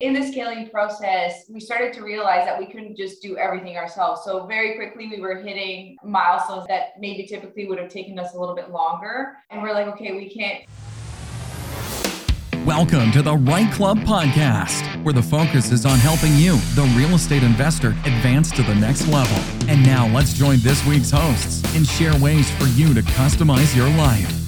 in the scaling process, we started to realize that we couldn't just do everything ourselves. So very quickly, we were hitting milestones that maybe typically would have taken us a little bit longer. And we're like, okay, we can't. Welcome to the REI Club podcast, where the focus is on helping you, the real estate investor, advance to the next level. And now let's join this week's hosts and share ways for you to customize your life.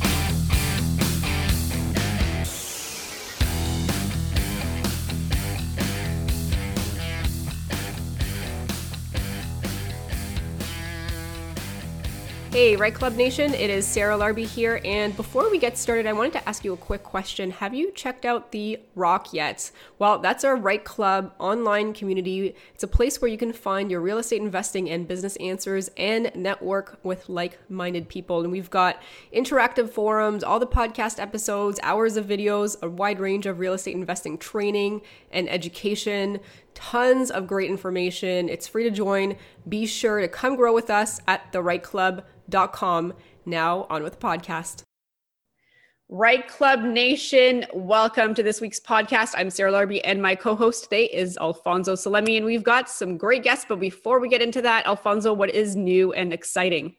Hey, REI Club Nation, it is Sarah Larbi here. And before we get started, I wanted to ask you a quick question. Have you checked out the Rock yet? Well, that's our REI Club online community. It's a place where you can find your real estate investing and business answers and network with like minded people. And we've got interactive forums, all the podcast episodes, hours of videos, a wide range of real estate investing training and education tons of great information. It's free to join. Be sure to come grow with us at the REI Club com. Now, on with the podcast. REI Club Nation, welcome to this week's podcast. I'm Sarah Larbi, and my co host today is Alfonso Salemi. And we've got some great guests. But before we get into that, Alfonso, what is new and exciting?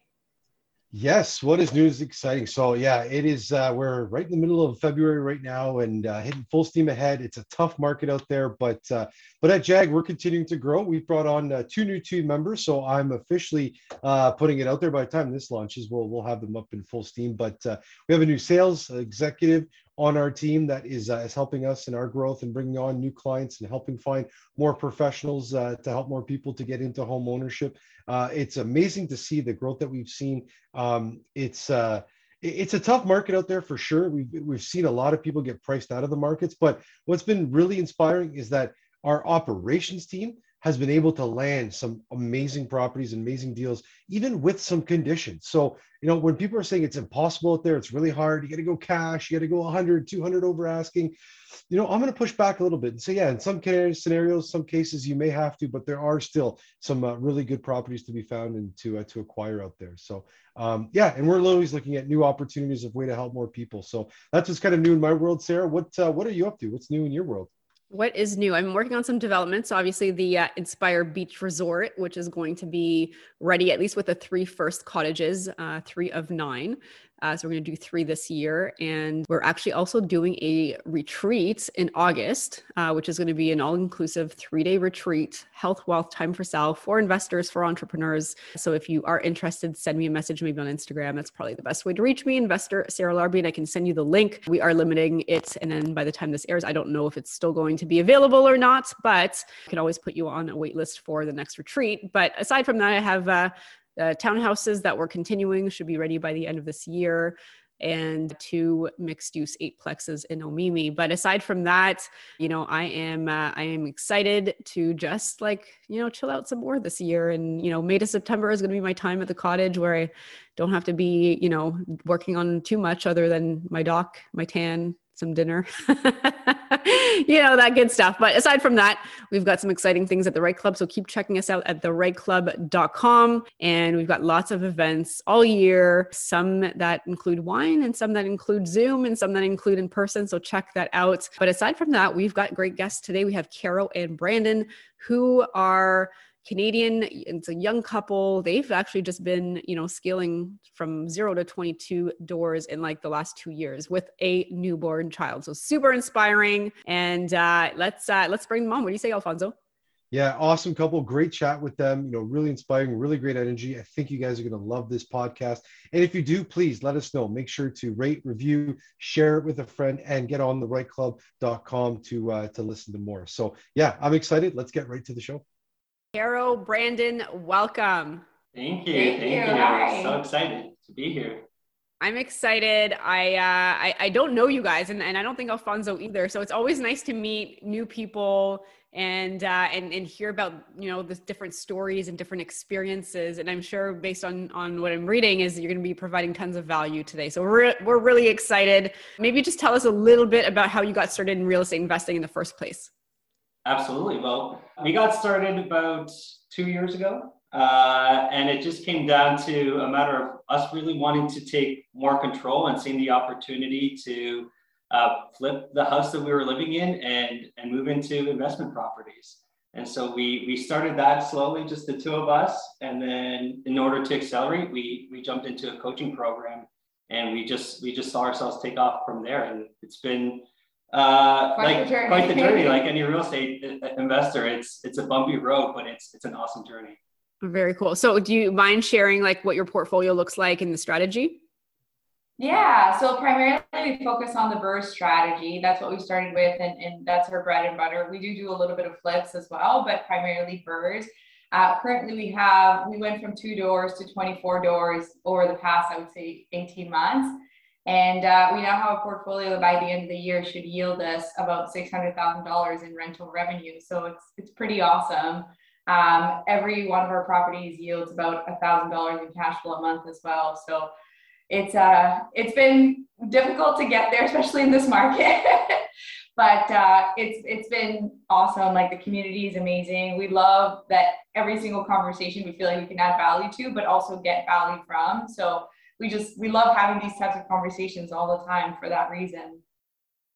Yes, what is news exciting. So yeah, it is. Uh, we're right in the middle of February right now, and uh, hitting full steam ahead. It's a tough market out there, but uh, but at Jag we're continuing to grow. We've brought on uh, two new team members, so I'm officially uh, putting it out there. By the time this launches, we'll we'll have them up in full steam. But uh, we have a new sales executive on our team that is uh, is helping us in our growth and bringing on new clients and helping find more professionals uh, to help more people to get into home ownership. Uh, it's amazing to see the growth that we've seen. Um, it's uh, it's a tough market out there for sure. We've we've seen a lot of people get priced out of the markets, but what's been really inspiring is that our operations team has been able to land some amazing properties, amazing deals, even with some conditions. So, you know, when people are saying it's impossible out there, it's really hard, you got to go cash, you got to go 100, 200 over asking, you know, I'm going to push back a little bit and say, yeah, in some scenarios, some cases you may have to, but there are still some uh, really good properties to be found and to, uh, to acquire out there. So, um, yeah, and we're always looking at new opportunities of way to help more people. So that's what's kind of new in my world, Sarah. What, uh, what are you up to? What's new in your world? What is new? I'm working on some developments. Obviously, the uh, Inspire Beach Resort, which is going to be ready at least with the three first cottages, uh, three of nine. Uh, so we're going to do three this year. And we're actually also doing a retreat in August, uh, which is going to be an all inclusive three day retreat, health, wealth, time for sale for investors, for entrepreneurs. So if you are interested, send me a message maybe on Instagram. That's probably the best way to reach me, investor Sarah Larbi, and I can send you the link. We are limiting it. And then by the time this airs, I don't know if it's still going to be available or not, but I can always put you on a wait list for the next retreat. But aside from that, I have uh, the townhouses that we're continuing should be ready by the end of this year and two mixed use eight plexes in Omemee. But aside from that, you know, I am uh, I am excited to just like you know chill out some more this year. And you know, May to September is going to be my time at the cottage where I don't have to be you know working on too much other than my doc, my tan, some dinner, you know, that good stuff. But aside from that, we've got some exciting things at the REI Club. So keep checking us out at thereiclub.com. And we've got lots of events all year, some that include wine and some that include Zoom and some that include in person. So check that out. But aside from that, we've got great guests today. We have Caro and Brandon who are Canadian. It's a young couple. They've actually just been, you know, scaling from zero to 22 doors in like the last two years with a newborn child. So super inspiring. And uh, let's uh, let's bring them on. What do you say, Alfonso? Yeah, awesome couple. Great chat with them. You know, really inspiring, really great energy. I think you guys are going to love this podcast. And if you do, please let us know. Make sure to rate, review, share it with a friend, and get on the reiclub.com to uh, to listen to more. So yeah, I'm excited. Let's get right to the show. Caro, Brandon, welcome. Thank you. Thank, Thank you. I'm so excited to be here. I'm excited. I, uh, I, I don't know you guys, and, and I don't think Alfonso either. So it's always nice to meet new people and uh, and and hear about you know the different stories and different experiences. And I'm sure based on on what I'm reading is you're going to be providing tons of value today. So we're we're really excited. Maybe just tell us a little bit about how you got started in real estate investing in the first place. Absolutely. Well, we got started about two years ago, uh, and it just came down to a matter of us really wanting to take more control and seeing the opportunity to uh, flip the house that we were living in and and move into investment properties. And so we we started that slowly, just the two of us. And then in order to accelerate, we we jumped into a coaching program, and we just we just saw ourselves take off from there. And it's been uh, quite like the quite the journey. Like any real estate investor, it's it's a bumpy road, but it's it's an awesome journey. Very cool. So, do you mind sharing like what your portfolio looks like in the strategy? Yeah, so primarily we focus on the BRRRR strategy. That's what we started with, and, and that's our bread and butter. We do do a little bit of flips as well, but primarily BRRRRs. Uh, currently, we have we went from two doors to 24 doors over the past, I would say, 18 months, and uh, we now have a portfolio that by the end of the year should yield us about $600,000 in rental revenue. So it's it's pretty awesome. Um, every one of our properties yields about $1,000 in cash flow a month as well. So it's uh it's been difficult to get there, especially in this market. but uh, it's it's been awesome. Like the community is amazing. We love that every single conversation we feel like we can add value to, but also get value from. So we just we love having these types of conversations all the time for that reason.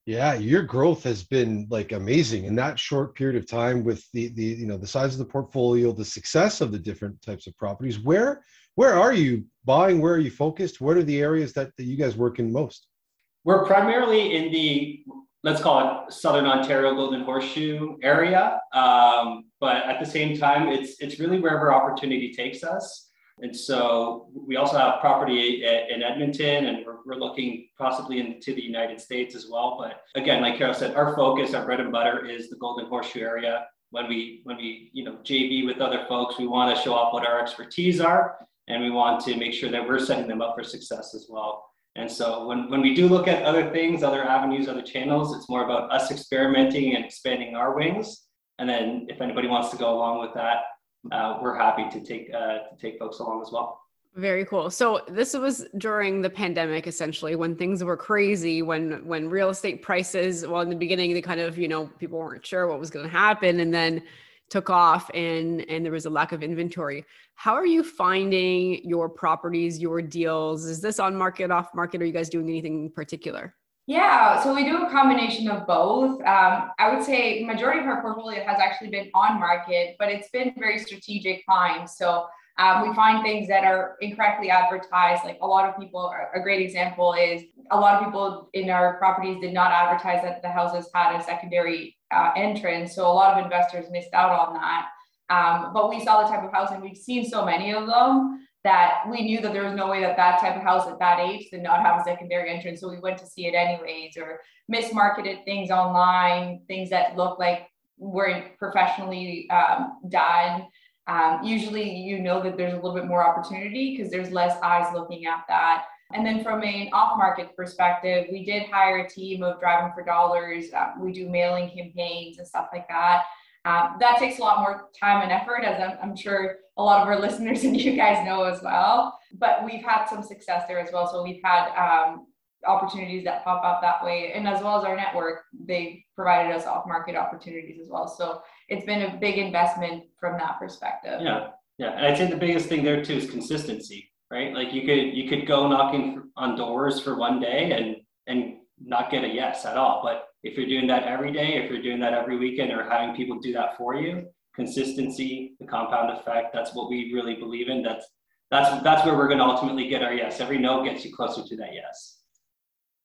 Yeah, your growth has been like amazing in that short period of time with the the you know the size of the portfolio, the success of the different types of properties. Where where are you buying? Where are you focused? What are the areas that, that you guys work in most? We're primarily in the let's call it Southern Ontario Golden Horseshoe area, um, but at the same time, it's it's really wherever opportunity takes us. And so we also have property in Edmonton, and we're, we're looking possibly into the United States as well. But again, like Caro said, our focus, our bread and butter, is the Golden Horseshoe area. When we when we you know JV with other folks, we want to show off what our expertise are and we want to make sure that we're setting them up for success as well. And so when, when we do look at other things, other avenues, other channels, it's more about us experimenting and expanding our wings. And then if anybody wants to go along with that, uh, we're happy to take uh, to take folks along as well. Very cool. So this was during the pandemic, essentially, when things were crazy, when when real estate prices, well, in the beginning, they kind of, you know, people weren't sure what was going to happen, and then took off and and there was a lack of inventory how are you finding your properties your deals is this on market off market are you guys doing anything in particular yeah so we do a combination of both um, i would say majority of our portfolio has actually been on market but it's been very strategic finds so um, we find things that are incorrectly advertised. Like a lot of people, a great example is a lot of people in our properties did not advertise that the houses had a secondary uh, entrance. So a lot of investors missed out on that. Um, but we saw the type of house and we've seen so many of them that we knew that there was no way that that type of house at that age did not have a secondary entrance. So we went to see it anyways or mismarketed things online, things that looked like weren't professionally um, done. Um, usually you know that there's a little bit more opportunity because there's less eyes looking at that. And then from an off-market perspective, we did hire a team of driving for dollars. Um, we do mailing campaigns and stuff like that. Um, that takes a lot more time and effort, as I'm, I'm, sure a lot of our listeners and you guys know as well. But we've had some success there as well. So we've had um, opportunities that pop up that way, and as well as our network, they provided us off-market opportunities as well. So it's been a big investment from that perspective. Yeah, yeah, and I'd say the biggest thing there too is consistency right? Like you could you could go knocking on doors for one day and and not get a yes at all. But if you're doing that every day, if you're doing that every weekend, or having people do that for you, consistency, the compound effect, that's what we really believe in. That's that's that's where we're going to ultimately get our yes. Every no gets you closer to that yes.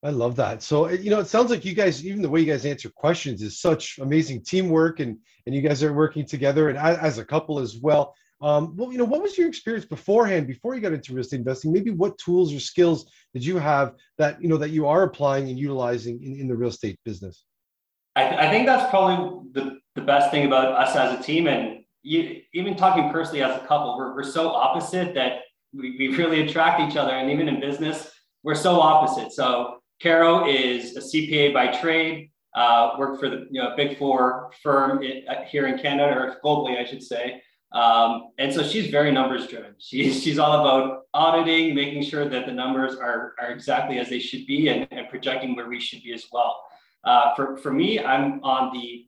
I love that. So uh, you know, it sounds like you guys, even the way you guys answer questions, is such amazing teamwork, and and you guys are working together, and as a couple as well. Um, well, you know, what was your experience beforehand, before you got into real estate investing? Maybe what tools or skills did you have that you know that you are applying and utilizing in, in the real estate business? I, th- I think that's probably the, the best thing about us as a team, and you, even talking personally as a couple, we're, we're so opposite that we, we really attract each other, and even in business, we're so opposite. So Caro is a CPA by trade, uh, worked for the you know big four firm in, uh, here in Canada or globally, I should say. Um, and so she's very numbers driven. She's, she's all about auditing, making sure that the numbers are, are exactly as they should be and, and projecting where we should be as well. Uh, for, for me, I'm on the,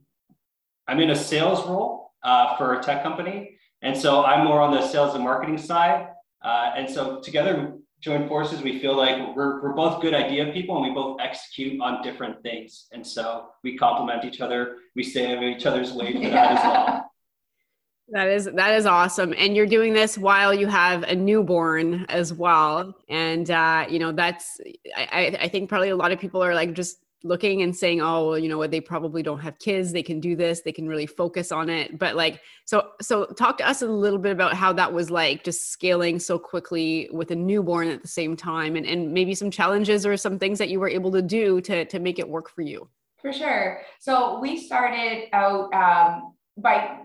I'm in a sales role uh, for a tech company. And so I'm more on the sales and marketing side. Uh, and so together, join forces, we feel like we're, we're both good idea people and we both execute on different things. And so we complement each other. We stay in each other's way for that as well. That is that is awesome, and you're doing this while you have a newborn as well, and uh, you know that's I, I think probably a lot of people are like just looking and saying, oh, well, you know what, they probably don't have kids, they can do this, they can really focus on it. But like, so so talk to us a little bit about how that was like just scaling so quickly with a newborn at the same time and, and maybe some challenges or some things that you were able to do to to make it work for you. For sure. So we started out um, by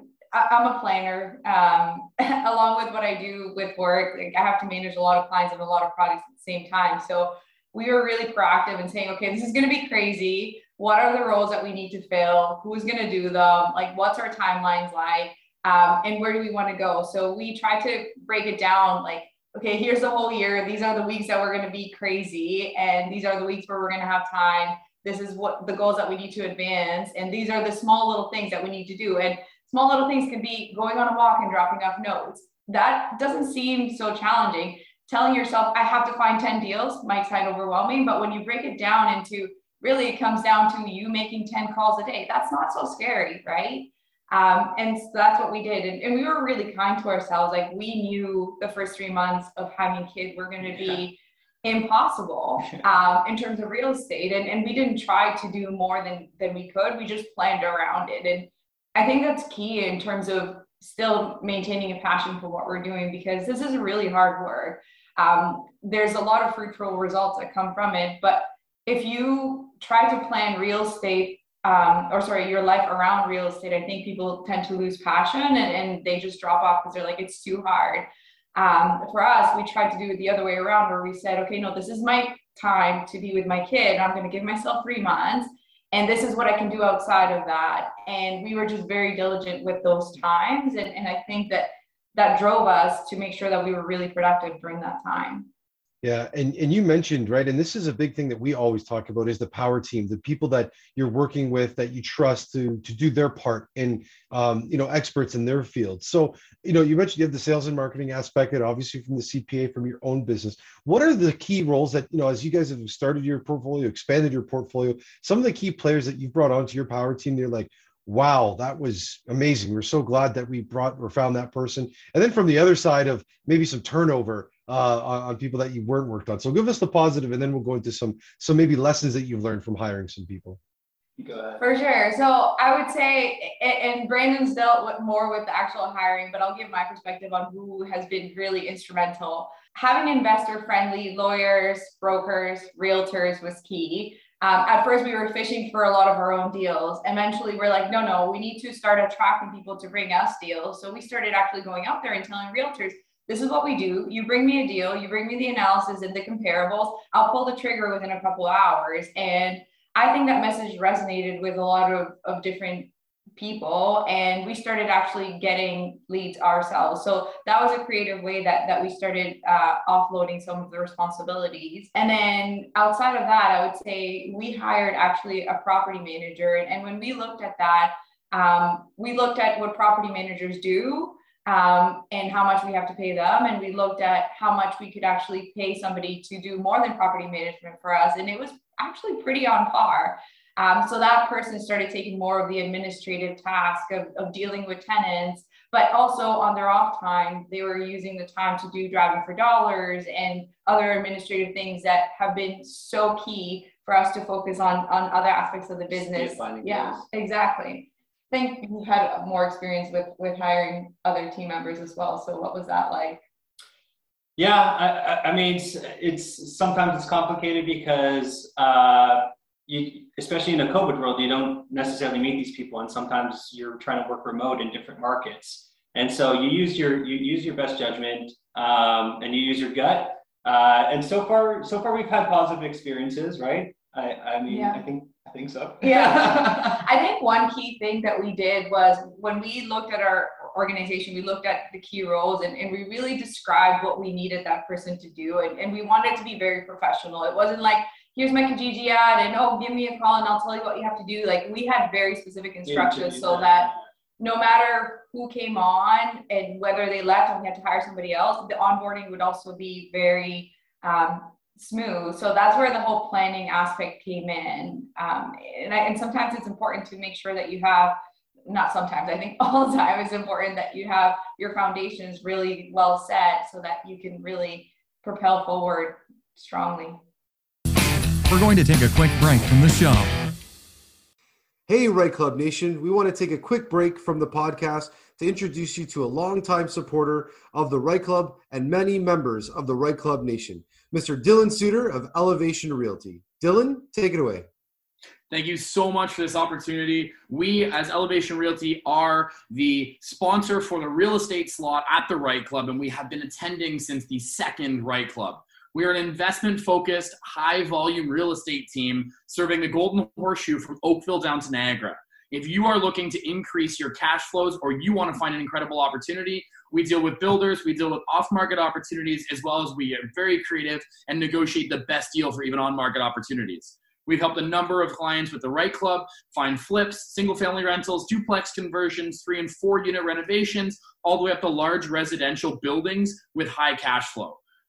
I'm a planner. Um, along with what I do with work, like I have to manage a lot of clients and a lot of projects at the same time. So we were really proactive in saying, okay, this is going to be crazy. What are the roles that we need to fill? Who's going to do them? Like, what's our timelines like? Um, and where do we want to go? So we try to break it down like, okay, here's the whole year. These are the weeks that we're going to be crazy. And these are the weeks where we're going to have time. This is what the goals that we need to advance. And these are the small little things that we need to do. And small little things can be going on a walk and dropping off notes. That doesn't seem so challenging telling yourself, I have to find 10 deals might sound overwhelming, but when you break it down into really it comes down to you making 10 calls a day, that's not so scary, right? Um, and so that's what we did. And, and, we were really kind to ourselves. Like we knew the first three months of having kids were going to be impossible um, in terms of real estate. And, and we didn't try to do more than, than we could. We just planned around it. And I think that's key in terms of still maintaining a passion for what we're doing because this is really hard work. Um, there's a lot of fruitful results that come from it. But if you try to plan real estate, um, or sorry, your life around real estate, I think people tend to lose passion and, and they just drop off because they're like, it's too hard. Um, for us, we tried to do it the other way around where we said, okay, no, this is my time to be with my kid. I'm going to give myself three months and this is what I can do outside of that. And we were just very diligent with those times. And, and I think that that drove us to make sure that we were really productive during that time. Yeah, and and you mentioned right, and this is a big thing that we always talk about is the power team, the people that you're working with that you trust to to do their part and um, you know experts in their field. So you know you mentioned you have the sales and marketing aspect, and obviously from the CPA from your own business. What are the key roles that you know as you guys have started your portfolio, expanded your portfolio? Some of the key players that you've brought onto your power team, they're like, wow, that was amazing. We're so glad that we brought or found that person. And then from the other side of maybe some turnover uh, on, on, people that you weren't worked on. So give us the positive, and then we'll go into some some maybe lessons that you've learned from hiring some people. For sure. So I would say, and Brandon's dealt with more with the actual hiring, but I'll give my perspective on who has been really instrumental. Having investor friendly lawyers, brokers, realtors was key. Um, at first, we were fishing for a lot of our own deals. Eventually, we're like, no, no, we need to start attracting people to bring us deals. So we started actually going out there and telling realtors, this is what we do. You bring me a deal, you bring me the analysis and the comparables. I'll pull the trigger within a couple hours. And I think that message resonated with a lot of, of different people and we started actually getting leads ourselves so that was a creative way that that we started uh, offloading some of the responsibilities and then outside of that i would say we hired actually a property manager and when we looked at that um, we looked at what property managers do um, and how much we have to pay them. And we looked at how much we could actually pay somebody to do more than property management for us. And it was actually pretty on par. Um, so that person started taking more of the administrative task of, of dealing with tenants, but also on their off time, they were using the time to do driving for dollars and other administrative things that have been so key for us to focus on on other aspects of the business. Yeah, exactly. I think you've had more experience with with hiring other team members as well. So what was that like? Yeah, I, I mean, it's, it's sometimes it's complicated because uh, you, especially in a COVID world, you don't necessarily meet these people, and sometimes you're trying to work remote in different markets. And so you use your you use your best judgment, um, and you use your gut. Uh, and so far, so far we've had positive experiences, right? I, I mean, yeah. I think I think so. yeah, I think one key thing that we did was when we looked at our organization, we looked at the key roles and, and we really described what we needed that person to do. And, and we wanted to be very professional. It wasn't like here's my Kijiji ad and oh, give me a call and I'll tell you what you have to do. Like we had very specific instructions so that no matter who came on and whether they left and we had to hire somebody else, the onboarding would also be very um, smooth. So that's where the whole planning aspect came in. Um, and, I, and sometimes it's important to make sure that you have, not sometimes, I think all the time it's important that you have your foundations really well set so that you can really propel forward strongly. We're going to take a quick break from the show. Hey, REI Club Nation. We want to take a quick break from the podcast to introduce you to a longtime supporter of the REI Club and many members of the REI Club Nation, Mr. Dylan Suter of Elevation Realty. Dylan, take it away. Thank you so much for this opportunity. We, as Elevation Realty, are the sponsor for the real estate slot at the REI Club, and we have been attending since the second REI Club. We are an investment focused, high volume real estate team serving the Golden Horseshoe from Oakville down to Niagara. If you are looking to increase your cash flows or you want to find an incredible opportunity, we deal with builders, we deal with off market opportunities, as well as we are very creative and negotiate the best deal for even on market opportunities. We've helped a number of clients with the REI Club find flips, single family rentals, duplex conversions, three and four unit renovations, all the way up to large residential buildings with high cash flow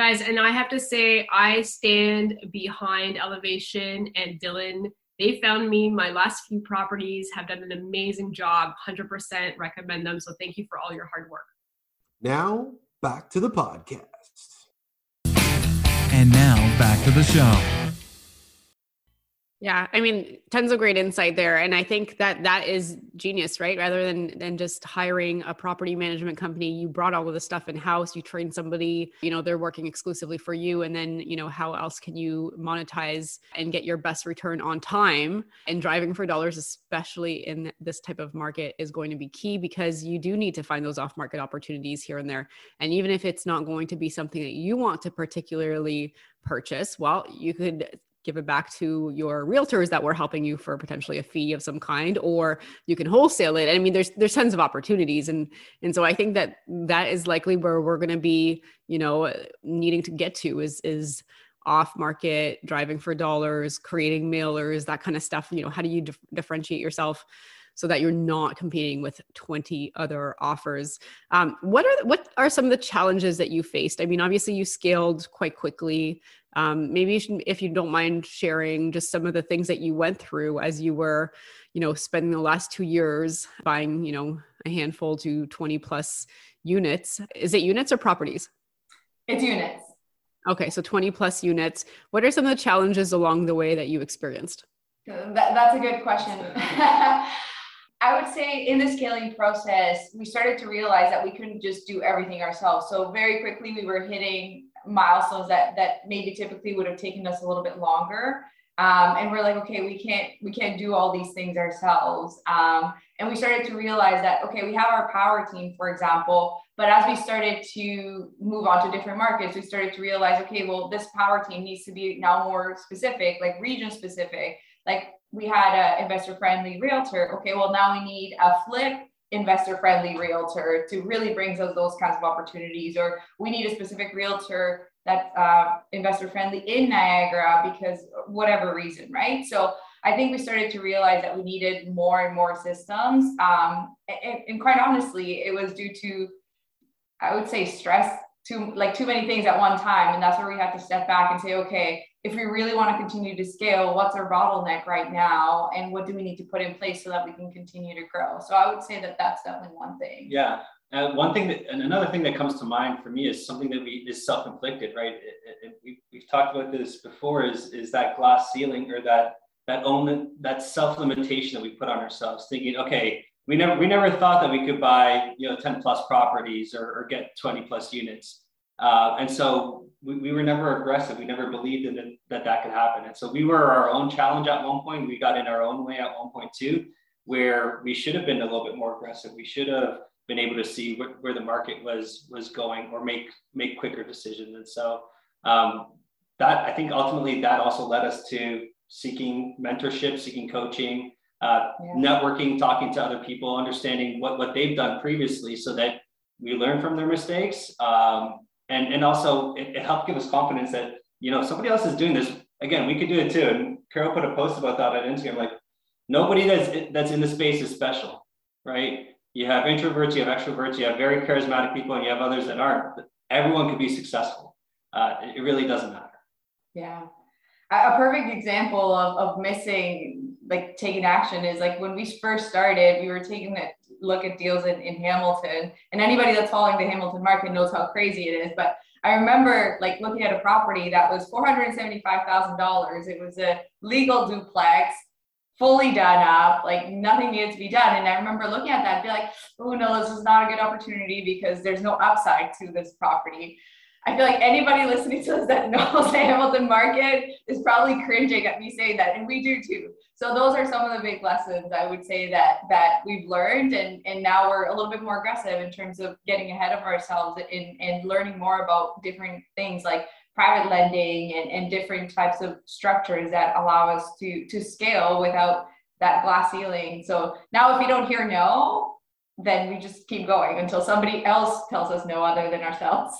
Guys, and I have to say, I stand behind Elevation and Dylan. They found me my last few properties, have done an amazing job, 100% recommend them. So thank you for all your hard work. Now, back to the podcast. And now back to the show. Yeah, I mean, tons of great insight there, and I think that that is genius, right? Rather than than just hiring a property management company, you brought all of the stuff in house. You train somebody, you know, they're working exclusively for you, and then you know how else can you monetize and get your best return on time? And driving for dollars, especially in this type of market, is going to be key because you do need to find those off market opportunities here and there. And even if it's not going to be something that you want to particularly purchase, well, you could give it back to your realtors that were helping you for potentially a fee of some kind or you can wholesale it. I mean there's there's tons of opportunities. And and so i think that that is likely where we're going to be you know needing to get to is is off market driving for dollars creating mailers that kind of stuff. You know how do you dif- differentiate yourself so that you're not competing with 20 other offers. Um, what are what are some of the challenges that you faced? I mean, obviously you scaled quite quickly. Um, maybe you should, if you don't mind sharing just some of the things that you went through as you were, you know, spending the last two years buying, you know, a handful to 20 plus units. Is it units or properties? It's units. Okay, so 20 plus units. What are some of the challenges along the way that you experienced? That, that's a good question. I would say in the scaling process, we started to realize that we couldn't just do everything ourselves. So very quickly, we were hitting milestones that that maybe typically would have taken us a little bit longer. Um, and we're like, okay, we can't we can't do all these things ourselves. Um, and we started to realize that okay, we have our power team, for example, but as we started to move on to different markets, we started to realize, okay, well, this power team needs to be now more specific, like region specific. Like we had an investor friendly realtor. Okay, well, now we need a flip investor friendly realtor to really bring us those kinds of opportunities. Or we need a specific realtor that's uh, investor friendly in niagara because whatever reason right? So i think we started to realize that we needed more and more systems. Um, and, and quite honestly it was due to i would say stress too like too many things at one time. And that's where we have to step back and say okay if we really want to continue to scale, what's our bottleneck right now, and what do we need to put in place so that we can continue to grow? So I would say that that's definitely one thing. Yeah, uh, one thing that, and another thing that comes to mind for me is something that we is self-inflicted, right? It, it, we, we've talked about this before. Is is that glass ceiling or that that own that self-limitation that we put on ourselves, thinking, okay, we never we never thought that we could buy you know 10 plus properties or, or get 20 plus units uh, and so we, we were never aggressive. We never believed in that that could happen. And so we were our own challenge at one point. We got in our own way at one point too, where we should have been a little bit more aggressive. We should have been able to see wh- where the market was was going or make make quicker decisions. And so um, that I think ultimately that also led us to seeking mentorship, seeking coaching, uh, yeah. networking, talking to other people, understanding what, what they've done previously so that we learn from their mistakes. Um, and, and also it, it, helped give us confidence that, you know, somebody else is doing this. Again, we could do it too. And Caro put a post about that on Instagram, like nobody that's, that's in the space is special, right? You have introverts, you have extroverts, you have very charismatic people, and you have others that aren't. Everyone could be successful. Uh, it, it really doesn't matter. Yeah. A perfect example of, of missing, like taking action is like when we first started, we were taking a look at deals in, in Hamilton. And anybody that's following the Hamilton market knows how crazy it is. But I remember like looking at a property that was $475,000. It was a legal duplex, fully done up, like nothing needed to be done. And I remember looking at that and be like, oh no, this is not a good opportunity because there's no upside to this property. I feel like anybody listening to us that knows the Hamilton market is probably cringing at me saying that, and we do too. So those are some of the big lessons I would say that that we've learned, and and now we're a little bit more aggressive in terms of getting ahead of ourselves and and learning more about different things like private lending and, and different types of structures that allow us to to scale without that glass ceiling. So now if we don't hear no, then we just keep going until somebody else tells us no other than ourselves.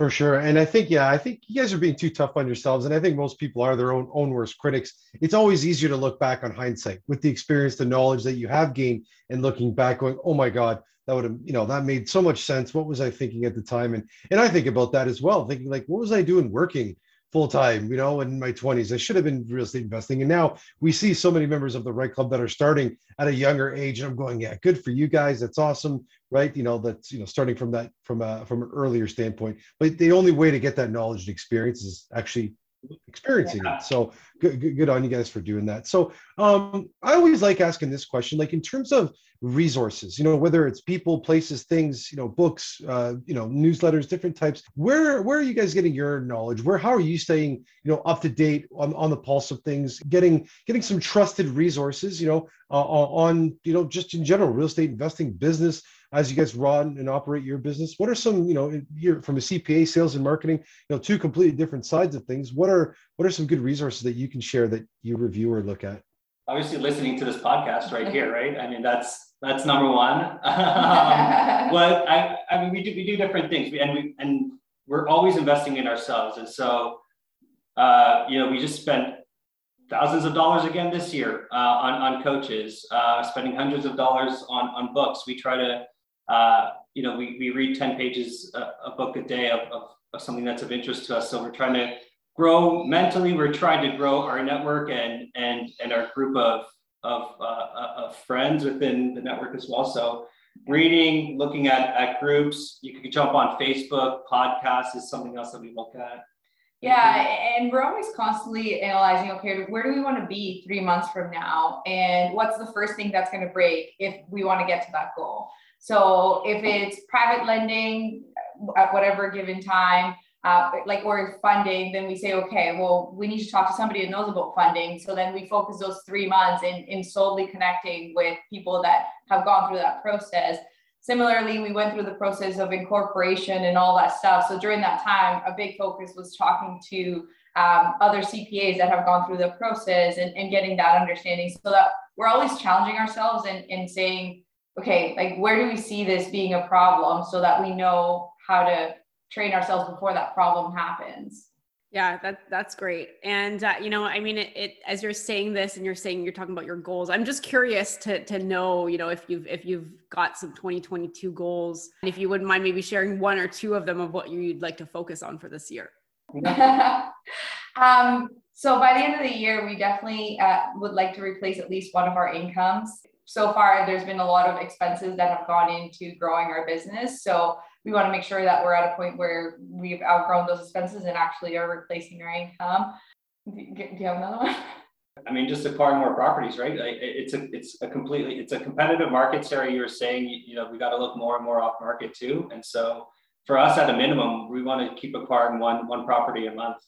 For sure. And I think, yeah, I think you guys are being too tough on yourselves. And I think most people are their own own worst critics. It's always easier to look back on hindsight with the experience, the knowledge that you have gained, and looking back, going, oh my God, that would have, you know, that made so much sense. What was I thinking at the time? And and I think about that as well, thinking like, what was I doing working full time, you know, in my 20s. I should have been real estate investing. And now we see so many members of the REI club that are starting at a younger age. And I'm going, yeah, good for you guys. That's awesome. Right. You know, that's, you know, starting from that, from a, from an earlier standpoint, but the only way to get that knowledge and experience is actually experiencing yeah. it. So good, good, good, on you guys for doing that. So um, I always like asking this question, like in terms of resources, you know, whether it's people, places, things, you know, books, uh, you know, newsletters, different types. Where where are you guys getting your knowledge? Where how are you staying, you know, up to date on, on the pulse of things, getting getting some trusted resources, you know, uh, on you know just in general real estate investing business as you guys run and operate your business what are some you know you're from a cpa sales and marketing you know two completely different sides of things. What are what are some good resources that you can share that you review or look at? Obviously listening to this podcast right here right? I mean that's that's number one. Um, well I, I mean we do we do different things. And we and we're always investing in ourselves. And so uh, you know we just spent thousands of dollars again this year uh, on, on coaches, uh, spending hundreds of dollars on, on books. We try to, uh, you know, we, we read 10 pages a, a book a day of, of, of, something that's of interest to us. So we're trying to grow mentally. We're trying to grow our network and, and, and our group of, of, uh, uh, of friends within the network as well. So reading, looking at, at groups, you can jump on Facebook, podcasts is something else that we look at. Yeah, and we're always constantly analyzing okay, where do we want to be three months from now? And what's the first thing that's going to break if we want to get to that goal? So if it's private lending at whatever given time, uh, like or funding, then we say, okay, well, we need to talk to somebody that knows about funding. So then we focus those three months in, in solely connecting with people that have gone through that process. Similarly, we went through the process of incorporation and all that stuff. So during that time, a big focus was talking to um, other CPAs that have gone through the process and, and getting that understanding so that we're always challenging ourselves and, and saying, okay, like where do we see this being a problem so that we know how to train ourselves before that problem happens. Yeah, that that's great. And uh, you know, I mean, it, it, as you're saying this, and you're saying you're talking about your goals. I'm just curious to to know, you know, if you've if you've got some 2022 goals, and if you wouldn't mind maybe sharing one or two of them of what you'd like to focus on for this year. um, so by the end of the year, we definitely uh, would like to replace at least one of our incomes. So far, there's been a lot of expenses that have gone into growing our business. So we want to make sure that we're at a point where we've outgrown those expenses and actually are replacing our income. Do you have another one? I mean, just acquiring more properties, right? It's a it's a completely it's a competitive market. Sarah, you were saying you know we got to look more and more off market too, and so for us at a minimum, we want to keep acquiring one one property a month.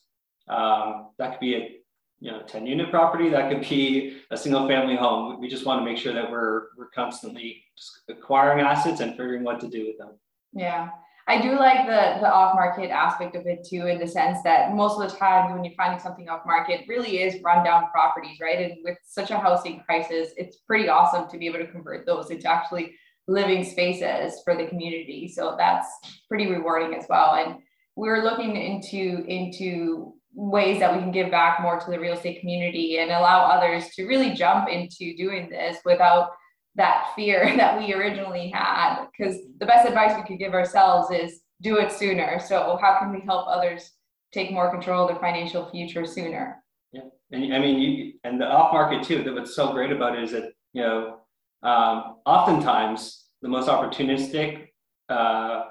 Um, that could be a you know 10 unit property, that could be a single family home. We just want to make sure that we're we're constantly acquiring assets and figuring what to do with them. Yeah. I do like the the off market aspect of it too, in the sense that most of the time when you're finding something off market, really is rundown properties, right? And with such a housing crisis, it's pretty awesome to be able to convert those into actually living spaces for the community. So that's pretty rewarding as well. And we're looking into into ways that we can give back more to the real estate community and allow others to really jump into doing this without that fear that we originally had. Because the best advice we could give ourselves is do it sooner. So how can we help others take more control of their financial future sooner? Yeah. And i mean you and the off market too that what's so great about it is that you know um, oftentimes the most opportunistic uh,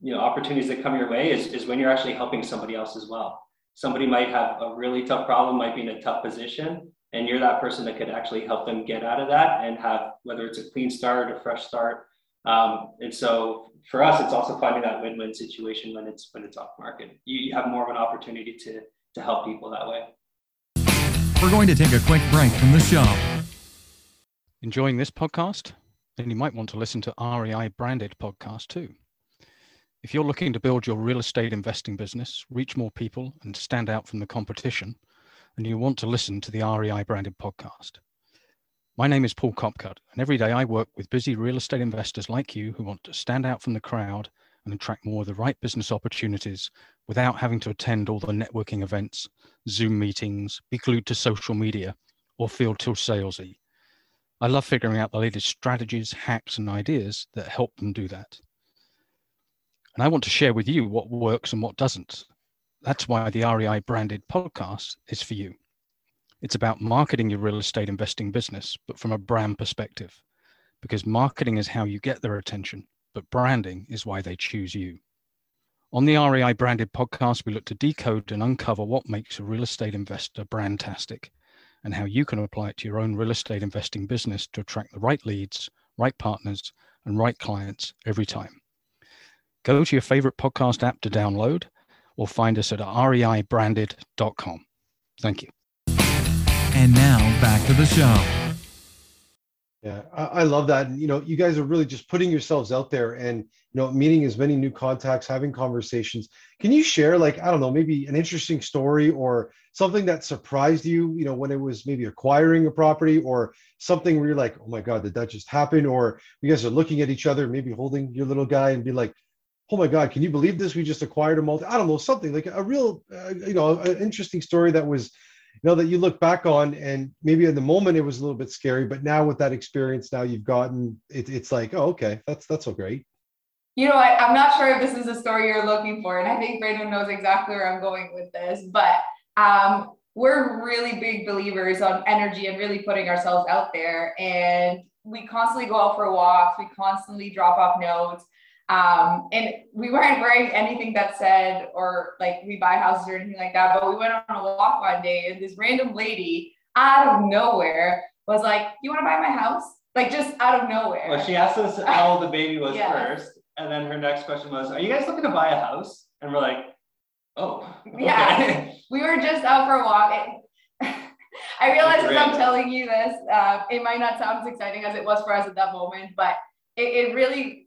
you know opportunities that come your way is, is when you're actually helping somebody else as well. Somebody might have a really tough problem might be in a tough position and you're that person that could actually help them get out of that and have whether it's a clean start or a fresh start. Um, and so for us it's also finding that win-win situation when it's when it's off market. You, you have more of an opportunity to to help people that way. We're going to take a quick break from the show. Enjoying this podcast? Then you might want to listen to rei branded podcast too if you're looking to build your real estate investing business reach more people and stand out from the competition and you want to listen to the REI branded podcast. My name is Paul Copcutt, and every day I work with busy real estate investors like you who want to stand out from the crowd and attract more of the right business opportunities without having to attend all the networking events, Zoom meetings, be glued to social media, or feel too salesy. I love figuring out the latest strategies, hacks, and ideas that help them do that. And I want to share with you what works and what doesn't, that's why the REI branded podcast is for you. It's about marketing your real estate investing business, but from a brand perspective, because marketing is how you get their attention, but branding is why they choose you. On the REI branded podcast, we look to decode and uncover what makes a real estate investor brandtastic and how you can apply it to your own real estate investing business to attract the right leads, right partners, and right clients every time. Go to your favorite podcast app to download or find us at reibranded.com. Thank you. And now back to the show. Yeah, I, I love that. And, you know, you guys are really just putting yourselves out there and, you know, meeting as many new contacts, having conversations. Can you share, like, I don't know, maybe an interesting story or something that surprised you, you know, when it was maybe acquiring a property or something where you're like, oh my God, did that just happen? Or you guys are looking at each other, maybe holding your little guy and be like, oh my god can you believe this? We just acquired a multi i don't know something like a real uh, you know an interesting story that was you know that you look back on and maybe in the moment it was a little bit scary but now with that experience now you've gotten it, it's like oh okay that's that's so great. You know what i'm not sure if this is the story you're looking for and i think brandon knows exactly where i'm going with this but um we're really big believers on energy and really putting ourselves out there and we constantly go out for walks we constantly drop off notes um, and we weren't wearing anything that said or like we buy houses or anything like that. But we went on a walk one day and this random lady out of nowhere was like, You want to buy my house? Like just out of nowhere. Well, she asked us how old the baby was first. And then her next question was, Are you guys looking to buy a house? And we're like, Oh, okay. yeah. we were just out for a walk. And- I realize as I'm telling you this, uh, it might not sound as exciting as it was for us at that moment, but it, it really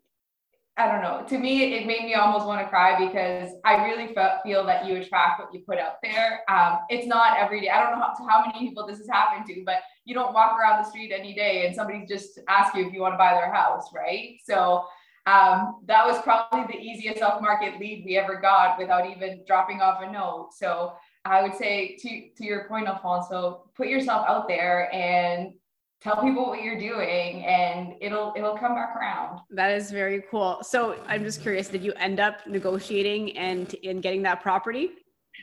I don't know. To me, it made me almost want to cry because I really felt, feel that you attract what you put out there. Um, it's not every day. I don't know how, how many people this has happened to, but you don't walk around the street any day and somebody just asks you if you want to buy their house, right? So um, that was probably the easiest off market lead we ever got without even dropping off a note. So I would say to, to your point, Alfonso, put yourself out there and tell people what you're doing and it'll it'll come back around. That is very cool. So i'm just curious did you end up negotiating and in getting that property?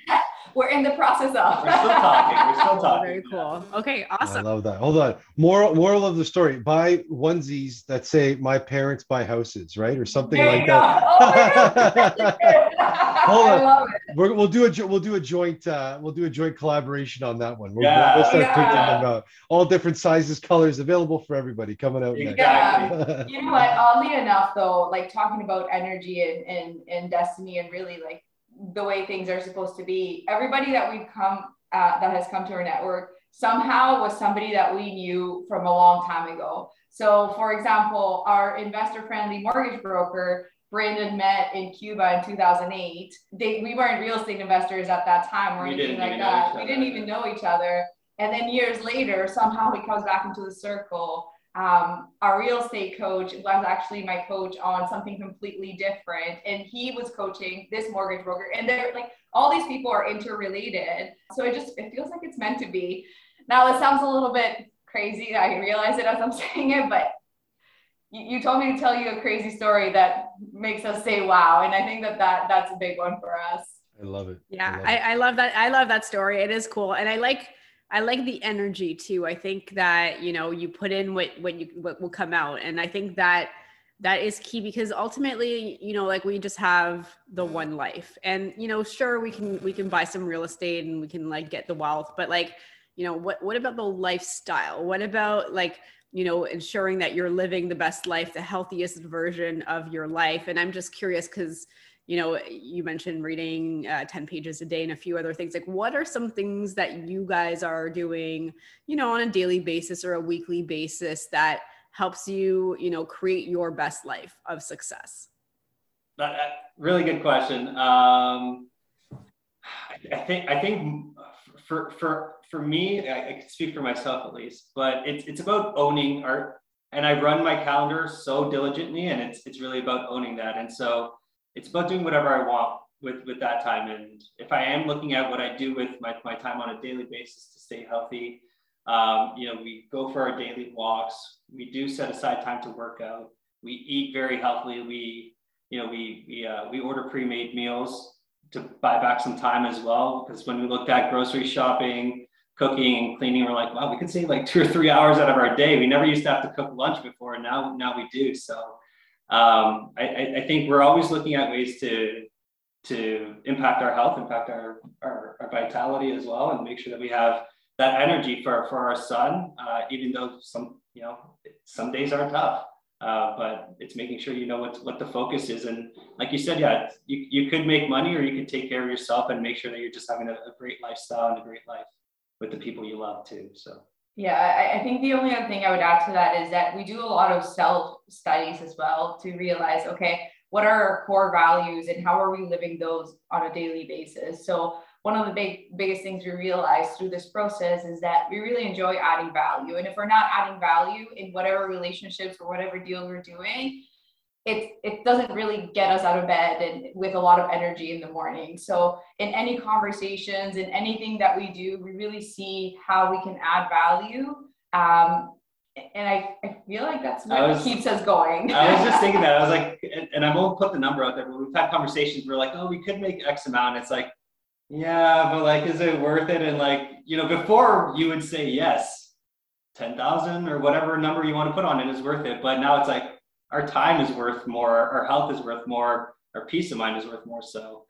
We're in the process of. We're still talking we're still talking. Very cool. Okay awesome. i love that. Hold on. Moral moral of the story buy onesies that say my parents buy houses right? Or something there like that. oh, hold on we will do a we'll do a joint uh, we'll do a joint collaboration on that one. We'll, yeah. we'll start yeah. picking them out. All different sizes, colors available for everybody coming out. Exactly. Yeah. you know what? Oddly enough, though, like talking about energy and, and and destiny and really like the way things are supposed to be. Everybody that we've come uh, that has come to our network somehow was somebody that we knew from a long time ago. So, for example, our investor friendly mortgage broker Brandon met in Cuba in 2008. They, we weren't real estate investors at that time or We anything like that. We didn't even know each other. And then years later, somehow he comes back into the circle. Um, our real estate coach was actually my coach on something completely different. And he was coaching this mortgage broker. And they're like, all these people are interrelated. So it just, it feels like it's meant to be. Now it sounds a little bit crazy. I realize it as I'm saying it, but you, you told me to tell you a crazy story that makes us say wow. And I think that, that that's a big one for us. I love it. Yeah, love I, it. I love that. I love that story. It is cool, and I like I like the energy too. I think that you know you put in what what you what will come out, and I think that that is key because ultimately you know like we just have the one life, and you know sure we can we can buy some real estate and we can like get the wealth, but like you know what what about the lifestyle? What about like you know ensuring that you're living the best life, the healthiest version of your life? And I'm just curious because you know you mentioned reading uh, 10 pages a day and a few other things like what are some things that you guys are doing you know on a daily basis or a weekly basis that helps you you know create your best life of success That, that- really good question. Um, I, I think I think for for for me, I, I can speak for myself at least, but it's it's about owning art. and I run my calendar so diligently, and it's it's really about owning that. And so it's about doing whatever I want with with that time. And if I am looking at what I do with my, my time on a daily basis to stay healthy, um, you know, we go for our daily walks. We do set aside time to work out. We eat very healthily. We you know, we we uh, we order pre-made meals to buy back some time as well. Because when we looked at grocery shopping, cooking, and cleaning, we're like, wow, we could save like two or three hours out of our day. We never used to have to cook lunch before, and now now we do. So um, I, I think we're always looking at ways to to impact our health, impact our, our, our vitality as well, and make sure that we have that energy for, for our son, uh, even though some, you know, some days are tough. Uh, but it's making sure you know what, what the focus is. And like you said, yeah, you, you could make money or you could take care of yourself and make sure that you're just having a, a great lifestyle and a great life with the people you love too. So Yeah, I, I think the only other thing I would add to that is that we do a lot of self studies as well to realize, okay, what are our core values and how are we living those on a daily basis? So one of the big biggest things we realize through this process is that we really enjoy adding value. And if we're not adding value in whatever relationships or whatever deal we're doing, it, it doesn't really get us out of bed and with a lot of energy in the morning. So in any conversations in anything that we do, we really see how we can add value. Um, and I, I feel like that's what was- keeps us going. I was just thinking that I was like, and, and I won't put the number out there, but we've had conversations where like, oh, we could make X amount. It's like, yeah, but like, is it worth it? And like, you know, before you would say yes, 10,000 or whatever number you want to put on it is worth it. But now it's like, our time is worth more, our health is worth more, our peace of mind is worth more. So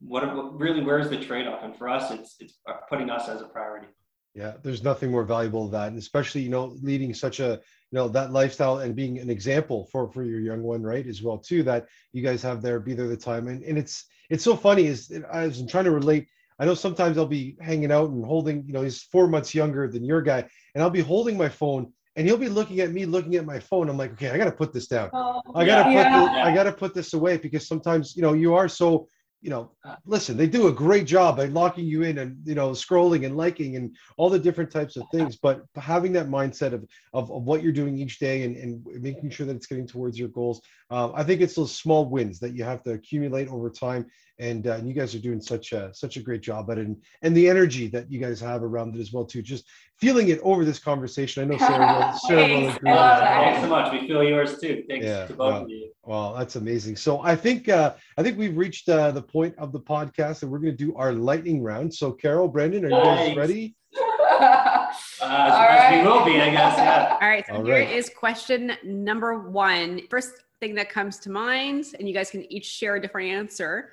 what, really, where's the trade-off? And for us, it's, it's putting us as a priority. Yeah, there's nothing more valuable than that, and especially you know leading such a you know that lifestyle and being an example for for your young one, right? As well too that you guys have there be there the time, and and it's it's so funny is I was trying to relate. I know sometimes I'll be hanging out and holding you know he's four months younger than your guy, and I'll be holding my phone, and he'll be looking at me looking at my phone. I'm like, okay, I got to put this down. Oh, I gotta put yeah. this, I gotta put this away because sometimes you know you are so you know listen they do a great job at locking you in and you know scrolling and liking and all the different types of things but having that mindset of of, of what you're doing each day and, and making sure that it's getting towards your goals uh, I think it's those small wins that you have to accumulate over time and, uh, and you guys are doing such a such a great job at it and, and the energy that you guys have around it as well too just feeling it over this conversation I know Sarah will, Sarah will agree I with love that. that. Thanks so much. We feel yours too. Thanks Yeah, to both well, of you. Well, that's amazing. So I think uh, I think we've reached uh, the point of the podcast, and we're going to do our lightning round. So, Caro, Brandon, are you guys Nice. ready? Uh, as, All as we will be, I guess. Yeah. all right so All here right. is question number one first thing that comes to mind and you guys can each share a different answer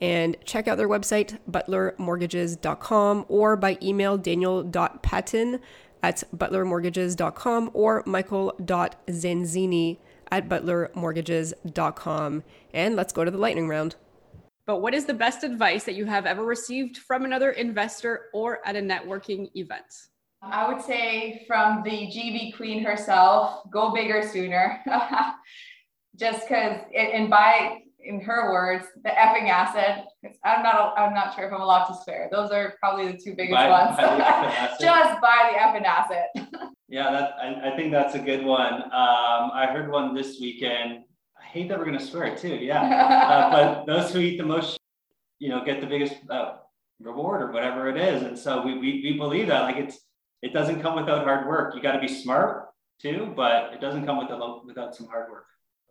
And check out their website, butlermortgages.com, or by email, daniel.patton at butlermortgages.com or michael.zanzini at butlermortgages.com. And let's go to the lightning round. But what is the best advice that you have ever received from another investor or at a networking event? I would say from the GB queen herself, go bigger sooner. Just because, and by in her words, the effing acid. I'm not. I'm not sure if I'm allowed to swear. Those are probably the two biggest buy, ones. Buy Just buy the effing acid. yeah, that I, I, think that's a good one. Um, I heard one this weekend. I hate that we're gonna swear too. Yeah, uh, but those who eat the most, you know, get the biggest uh, reward or whatever it is. And so we, we we believe that. Like it's it doesn't come without hard work. You got to be smart too, but it doesn't come without without some hard work.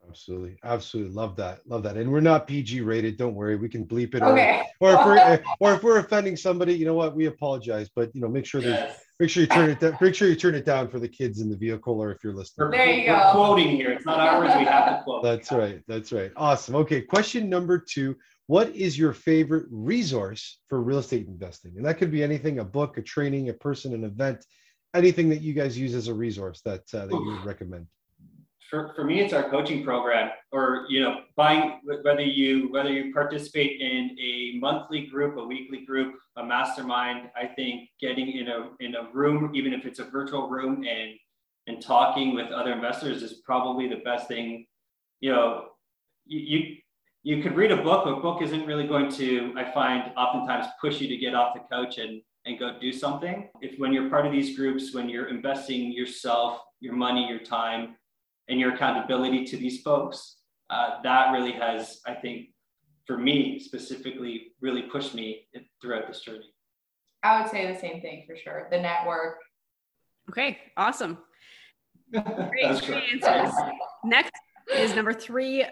Absolutely, absolutely love that, love that. And we're not PG rated. Don't worry, we can bleep it. Okay. Or, or if we're or if we're offending somebody, you know what? We apologize, but you know, make sure that yes. make sure you turn it down. Make sure you turn it down for the kids in the vehicle, or if you're listening. There you we're go. quoting here. It's not ours. We have to quote. That's right. That's right. Awesome. Okay. Question number two. What is your favorite resource for real estate investing? And that could be anything: a book, a training, a person, an event, anything that you guys use as a resource that uh, that you would recommend for, for me, it's our coaching program, or you know, buying whether you whether you participate in a monthly group, a weekly group, a mastermind. I think getting in a in a room, even if it's a virtual room, and and talking with other investors is probably the best thing. You know, you you, you could read a book. A book isn't really going to, I find, oftentimes push you to get off the couch and and go do something. If when you're part of these groups, when you're investing yourself, your money, your time and your accountability to these folks, uh, that really has, I think, for me specifically, really pushed me throughout this journey. I would say the same thing for sure. The network. Okay, awesome. Great, great answers. Next is number three.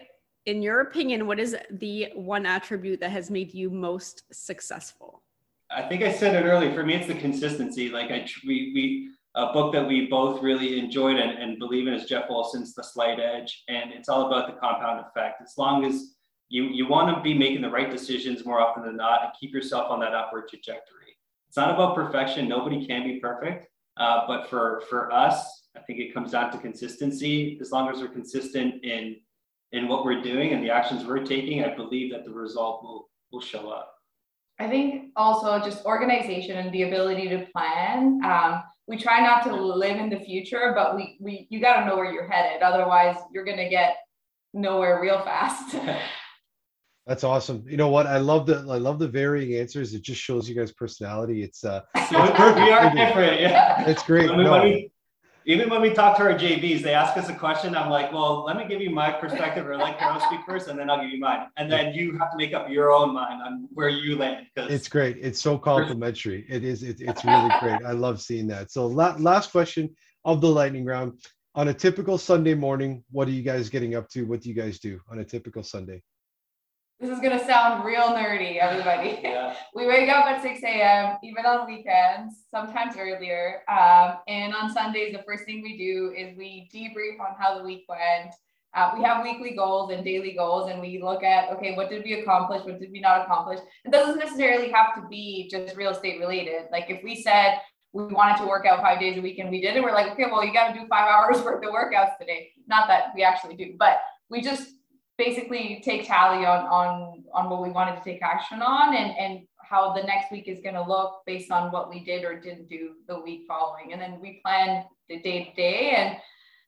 In your opinion, what is the one attribute that has made you most successful? I think I said it earlier. For me, it's the consistency. Like I, we, we, a book that we both really enjoyed and, and believe in is Jeff Olson's The Slight Edge. And it's all about the compound effect. As long as you, you want to be making the right decisions more often than not and keep yourself on that upward trajectory. It's not about perfection. Nobody can be perfect. Uh, but for, for us, I think it comes down to consistency. As long as we're consistent in, in what we're doing and the actions we're taking, I believe that the result will, will show up. I think also just organization and the ability to plan. Um, we try not to live in the future, but we we you got to know where you're headed. Otherwise, you're gonna get nowhere real fast. That's awesome. You know what? I love the I love the varying answers. It just shows you guys' personality. It's uh, it's we are different. Yeah, it's great. No. Even when we talk to our JVs, they ask us a question. I'm like, well, let me give you my perspective, or let Caro speak first, and then I'll give you mine, and then you have to make up your own mind on where you land. It's great. It's so complimentary. It is. It, it's really great. I love seeing that. So la- last question of the lightning round. On a typical Sunday morning, what are you guys getting up to? What do you guys do on a typical Sunday? This is gonna sound real nerdy, everybody. Yeah. we wake up at 6 a.m., even on weekends, sometimes earlier. Um, and on Sundays, the first thing we do is we debrief on how the week went. Uh, we have weekly goals and daily goals, and we look at okay, what did we accomplish? What did we not accomplish? It doesn't necessarily have to be just real estate related. Like if we said we wanted to work out five days a week and we did it, we're like, okay, well, you got to do five hours worth of workouts today. Not that we actually do, but we just basically take tally on on on what we wanted to take action on and and how the next week is going to look based on what we did or didn't do the week following. And then we plan the day to day and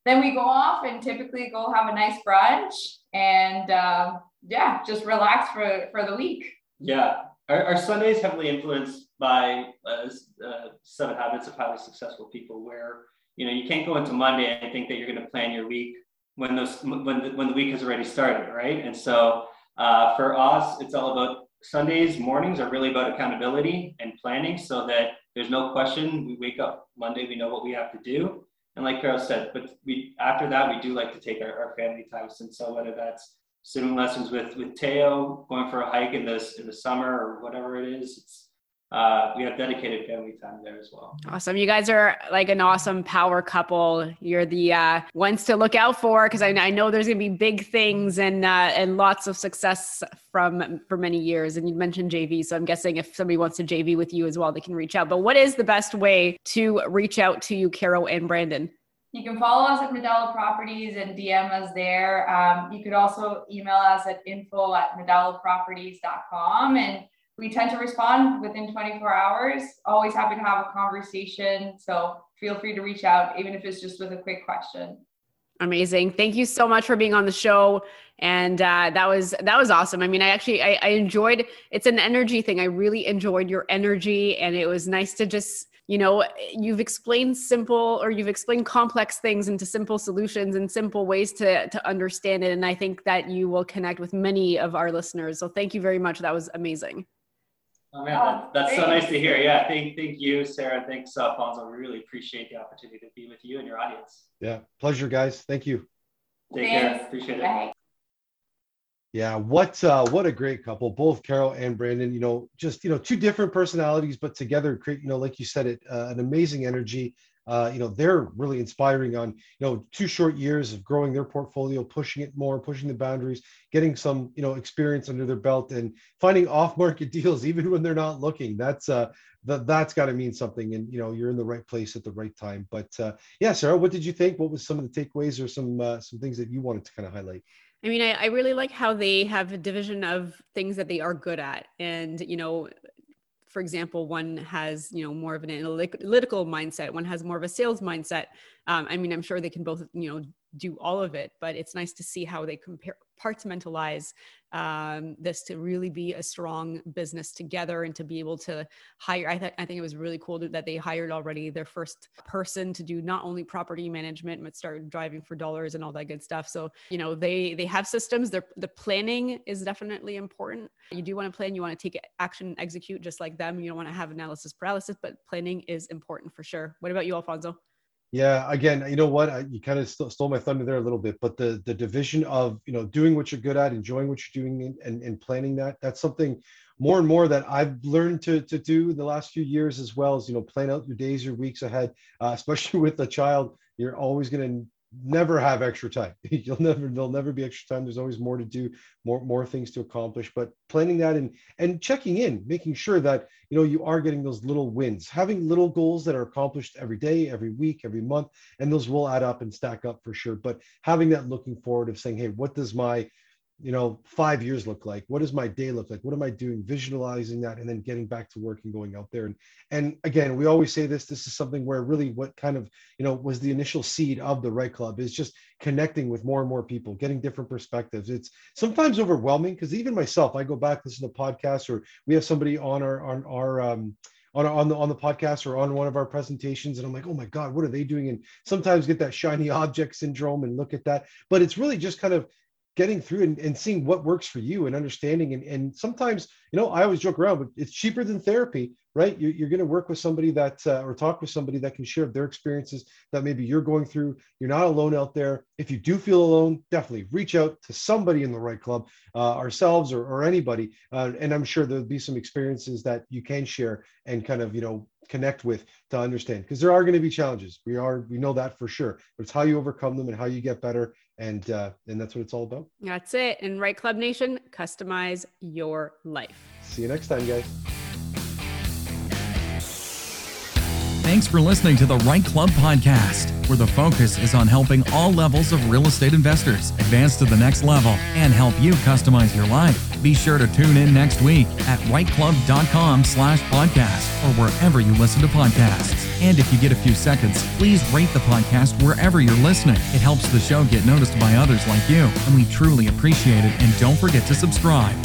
then we go off and typically go have a nice brunch and um, yeah just relax for for the week. Yeah. Our, our sundays heavily influenced by uh, uh, seven habits of highly successful people where you know you can't go into monday and think that you're going to plan your week when those when the, when the week has already started, right? And so uh, for us, it's all about Sundays mornings are really about accountability and planning, so that there's no question. We wake up Monday, we know what we have to do, and like Caro said, but we after that we do like to take our, our family times, and so whether that's swimming lessons with with Teo, going for a hike in this in the summer or whatever it is, it's uh, we have dedicated family time there as well. Awesome. You guys are like an awesome power couple. You're the uh, ones to look out for because I, I, know there's going to be big things and uh, and lots of success from for many years. And you mentioned JV, so I'm guessing if somebody wants to JV with you as well, they can reach out. But what is the best way to reach out to you, Caro and Brandon? You can follow us at Medalo Properties and DM us there. Um, you could also email us at info at medaloproperties.com and we tend to respond within 24 hours. Always happy to have a conversation. So feel free to reach out, even if it's just with a quick question. Amazing. Thank you so much for being on the show. And uh, that was that was awesome. I mean, I actually I, I enjoyed. It's an energy thing. I really enjoyed your energy, and it was nice to just you know you've explained simple or you've explained complex things into simple solutions and simple ways to to understand it and i think that you will connect with many of our listeners so thank you very much that was amazing Oh man, that, that's so nice to hear. Yeah, thank thank you, Sarah. Thanks, Alfonso. We really appreciate the opportunity to be with you and your audience. Yeah, pleasure, guys. Thank you. Take Thanks. care. Appreciate it. Yeah, what uh, what a great couple, both Caro and Brandon. You know, just you know, two different personalities, but together create, you know, like you said, it uh, an amazing energy uh, you know, they're really inspiring on, you know, two short years of growing their portfolio, pushing it more, pushing the boundaries, getting some, you know, experience under their belt and finding off-market deals even when they're not looking. That's uh that that's got to mean something and you know you're in the right place at the right time but uh yeah sarah what did you think what was some of the takeaways or some uh, some things that you wanted to kind of highlight I mean, I, I, really like how they have a division of things that they are good at. And, you know, for example, one has, you know, more of an analytical mindset, one has more of a sales mindset. Um, I mean, I'm sure they can both, you know, do all of it, but it's nice to see how they compare compartmentalize um, this to really be a strong business together and to be able to hire. I, th- I think it was really cool that they hired already their first person to do not only property management but start driving for dollars and all that good stuff. So you know they they have systems. Their the planning is definitely important. You do want to plan. You want to take action, execute just like them. You don't want to have analysis paralysis, but planning is important for sure. What about you, Alfonso? Yeah, again, you know what? You kind of st- stole my thunder there a little bit, but the the division of you know doing what you're good at, enjoying what you're doing, and, and planning that that's something more and more that I've learned to to do in the last few years as well as you know plan out your days, your weeks ahead, uh, especially with a child. You're always going to never have extra time. You'll never there'll never be extra time. There's always more to do, more more things to accomplish. But planning that and and checking in, making sure that you know you are getting those little wins, having little goals that are accomplished every day, every week, every month, and those will add up and stack up for sure. But having that looking forward of saying, hey, what does my you know five years look like? What does my day look like? What am i doing? Visualizing that and then getting back to work and going out there. And and again we always say this this is something where really what kind of you know was the initial seed of the REI club is just connecting with more and more people getting different perspectives. It's sometimes overwhelming because even myself i go back listen to podcasts or we have somebody on our on our um on, on the on the podcast or on one of our presentations and i'm like oh my god what are they doing? And sometimes get that shiny object syndrome and look at that. But it's really just kind of getting through and, and seeing what works for you and understanding. And, and sometimes you know i always joke around but it's cheaper than therapy right? You're, you're going to work with somebody that uh, or talk with somebody that can share their experiences that maybe you're going through. You're not alone out there. If you do feel alone definitely reach out to somebody in the REI club uh, ourselves or, or anybody uh, and i'm sure there'll be some experiences that you can share and kind of you know connect with to understand because there are going to be challenges. We are we know that for sure but it's how you overcome them and how you get better and uh, and that's what it's all about. That's it. And REI Club Nation, customize your life. See you next time, guys. Thanks for listening to the REI Club podcast, where the focus is on helping all levels of real estate investors advance to the next level and help you customize your life. Be sure to tune in next week at reiclub.com slash podcast or wherever you listen to podcasts. And if you get a few seconds, please rate the podcast wherever you're listening. It helps the show get noticed by others like you, and we truly appreciate it. And don't forget to subscribe.